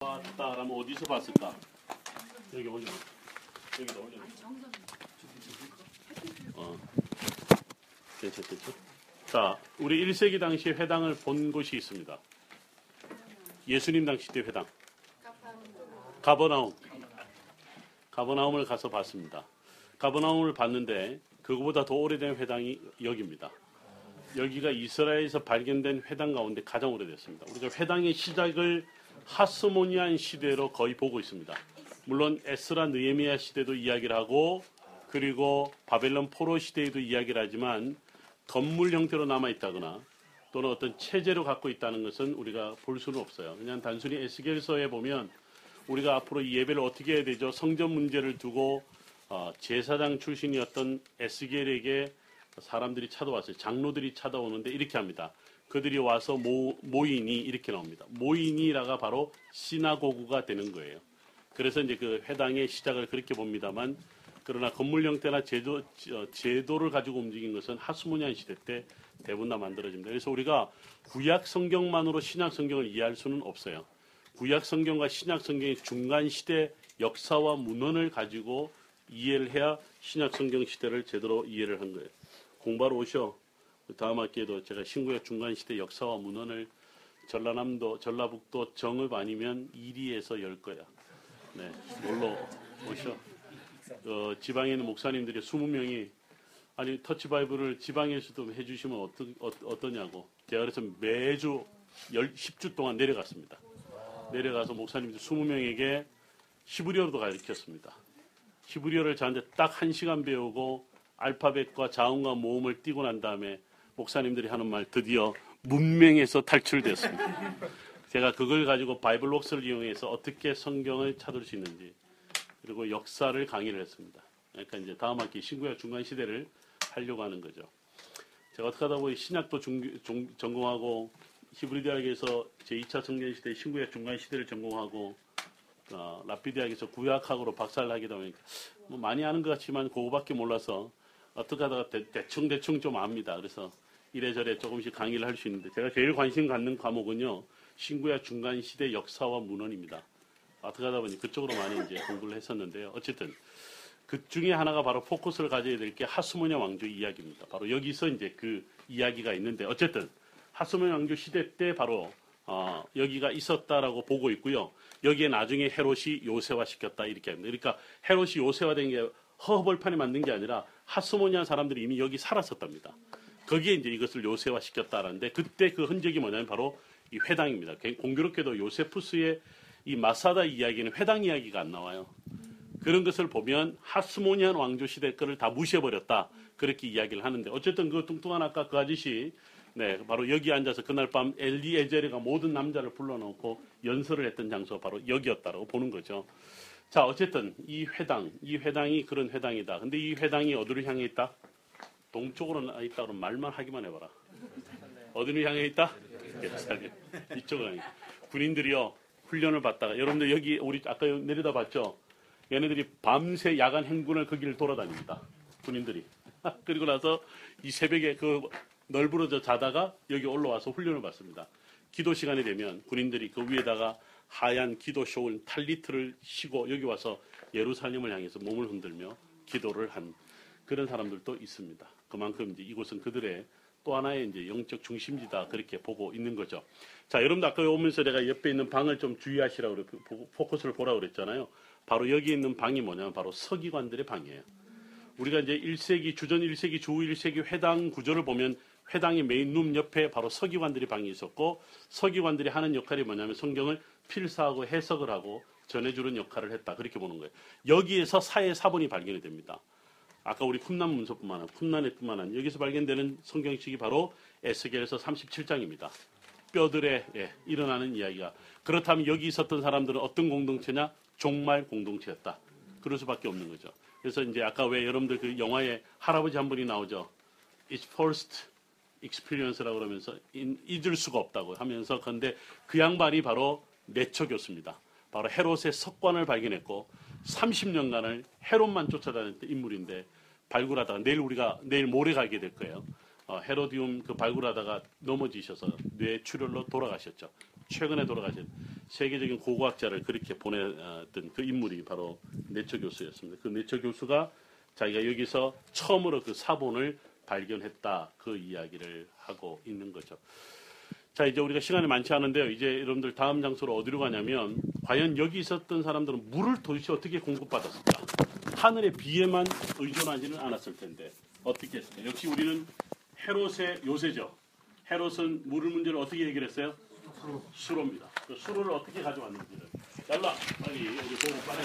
왔다라면 어디서 봤을까? 여기 올려. 여기다 올려. 어. 괜찮겠죠? 자, 우리 1세기 당시 회당을 본 곳이 있습니다. 예수님 당시 때 회당. 가버나움. 가버나움을 가서 봤습니다. 가버나움을 봤는데 그거보다 더 오래된 회당이 여기입니다. 여기가 이스라엘에서 발견된 회당 가운데 가장 오래됐습니다. 우리가 회당의 시작을 하스모니안 시대로 거의 보고 있습니다. 물론 에스라 느헤미야 시대도 이야기를 하고 그리고 바벨론 포로 시대에도 이야기를 하지만 건물 형태로 남아 있다거나 또는 어떤 체제로 갖고 있다는 것은 우리가 볼 수는 없어요. 그냥 단순히 에스겔서에 보면 우리가 앞으로 이 예배를 어떻게 해야 되죠? 성전 문제를 두고 어, 제사장 출신이었던 에스겔에게 사람들이 찾아왔어요. 장로들이 찾아오는데 이렇게 합니다. 그들이 와서 모, 모이니 이렇게 나옵니다. 모이니라가 바로 시나고구가 되는 거예요. 그래서 이제 그 회당의 시작을 그렇게 봅니다만 그러나 건물 형태나 제도, 어, 제도를 가지고 움직인 것은 하스모니안 시대 때 대부분 다 만들어집니다. 그래서 우리가 구약 성경만으로 신약 성경을 이해할 수는 없어요. 구약 성경과 신약 성경의 중간 시대 역사와 문헌을 가지고 이해를 해야 신약 성경 시대를 제대로 이해를 한 거예요. 공부하러 오셔. 다음 학기에도 제가 신구약 중간 시대 역사와 문헌을 전라남도, 전라북도 정읍 아니면 이리에서 열 거야. 네, 놀러 오셔. 어, 지방에 있는 목사님들이 20명이 아니 터치 바이블을 지방에서도 해주시면 어떠, 어, 어떠냐고 제가 그래서 매주 열, 10주 동안 내려갔습니다. 내려가서 목사님들 20명에게 히브리어도 가르쳤습니다. 히브리어를 저한테 딱한 시간 배우고 알파벳과 자음과 모음을 띄고 난 다음에 목사님들이 하는 말 드디어 문명에서 탈출됐습니다. 제가 그걸 가지고 바이블록스를 이용해서 어떻게 성경을 찾을 수 있는지 그리고 역사를 강의를 했습니다. 그러니까 이제 다음 학기 신구약 중간 시대를 하려고 하는 거죠. 제가 어떻게 하다 보니 신약도 중, 중, 전공하고 히브리 대학에서 제2차 성경 시대 신구약 중간 시대를 전공하고 어, 라피 대학에서 구약학으로 박사를 하기도 하니까 뭐 많이 아는 것 같지만 그거밖에 몰라서 어떻게 하다가 대, 충 대충 좀 압니다. 그래서 이래저래 조금씩 강의를 할 수 있는데 제가 제일 관심 갖는 과목은요 신구약 중간 시대 역사와 문헌입니다. 어떻게 하다 보니 그쪽으로 많이 이제 공부를 했었는데요. 어쨌든 그 중에 하나가 바로 포커스를 가져야 될 게 하스모니아 왕조 이야기입니다. 바로 여기서 이제 그 이야기가 있는데 어쨌든 하스모니아 왕조 시대 때 바로 어, 여기가 있었다라고 보고 있고요. 여기에 나중에 헤롯이 요새화 시켰다 이렇게 합니다. 그러니까 헤롯이 요새화된 게 허허벌판에 만든 게 아니라 하스모니아 사람들이 이미 여기 살았었답니다. 거기에 이제 이것을 요새화 시켰다라는데 그때 그 흔적이 뭐냐면 바로 이 회당입니다. 공교롭게도 요세푸스의 이 마사다 이야기는 회당 이야기가 안 나와요. 그런 것을 보면 하스모니안 왕조 시대 거를 다 무시해버렸다. 그렇게 이야기를 하는데 어쨌든 그 뚱뚱한 아까 그 아저씨 네, 바로 여기 앉아서 그날 밤 엘리 에제르가 모든 남자를 불러놓고 연설을 했던 장소가 바로 여기였다라고 보는 거죠. 자, 어쨌든 이 회당, 이 회당이 그런 회당이다. 근데 이 회당이 어디를 향해 있다? 동쪽으로 있다 그러면 말만 하기만 해봐라. 어디를 향해 있다? 예루살렘. 이쪽으로 향해. 군인들이요 훈련을 받다가 여러분들 여기 우리 아까 내려다 봤죠? 얘네들이 밤새 야간 행군을 거기를 돌아다닙니다. 군인들이. 그리고 나서 이 새벽에 그 널브러져 자다가 여기 올라와서 훈련을 받습니다. 기도 시간이 되면 군인들이 그 위에다가 하얀 기도 쇼울 탈리트를 쉬고 여기 와서 예루살렘을 향해서 몸을 흔들며 기도를 한 그런 사람들도 있습니다. 그만큼 이제 이곳은 그들의 또 하나의 이제 영적 중심지다 그렇게 보고 있는 거죠. 자, 여러분들 아까 오면서 내가 옆에 있는 방을 좀 주의하시라고 포커스를 보라고 그랬잖아요. 바로 여기 있는 방이 뭐냐면 바로 서기관들의 방이에요. 우리가 이제 1세기 주전 1세기 주 1세기 회당 구조를 보면 회당의 메인 룸 옆에 바로 서기관들의 방이 있었고 서기관들이 하는 역할이 뭐냐면 성경을 필사하고 해석을 하고 전해주는 역할을 했다 그렇게 보는 거예요. 여기에서 사회 사본이 발견이 됩니다. 아까 우리 쿰난 문서뿐만 아니라 쿰난에 뿐만 아니라 여기서 발견되는 성경식이 바로 에스겔에서 37장입니다. 뼈들에 예, 일어나는 이야기가 그렇다면 여기 있었던 사람들은 어떤 공동체냐? 종말 공동체였다. 그럴 수밖에 없는 거죠. 그래서 이제 아까 왜 여러분들 그 영화에 할아버지 한 분이 나오죠. It's first experience라고 그러면서 잊을 수가 없다고 하면서 그런데 그 양반이 바로 네처 교수입니다. 바로 헤롯의 석관을 발견했고 30년간을 헤롯만 쫓아다녔던 인물인데 발굴하다가 내일 우리가 내일 모레 가게 될 거예요. 어, 헤로디움 그 발굴하다가 넘어지셔서 뇌 출혈로 돌아가셨죠. 최근에 돌아가셨. 세계적인 고고학자를 그렇게 보냈던 그 인물이 바로 내처 교수였습니다. 그 내처 교수가 자기가 여기서 처음으로 그 사본을 발견했다 그 이야기를 하고 있는 거죠. 자 이제 우리가 시간이 많지 않은데요. 이제 여러분들 다음 장소로 어디로 가냐면 과연 여기 있었던 사람들은 물을 도대체 어떻게 공급받았을까? 하늘의 비에만 의존하지는 않았을 텐데 어떻게 했을까? 역시 우리는 헤롯의 요새죠. 헤롯은 물을 문제를 어떻게 해결했어요? 수로 입니다. 그 수로를 어떻게 가져왔는지를. 잘라 빨리 여기 보고 빨리.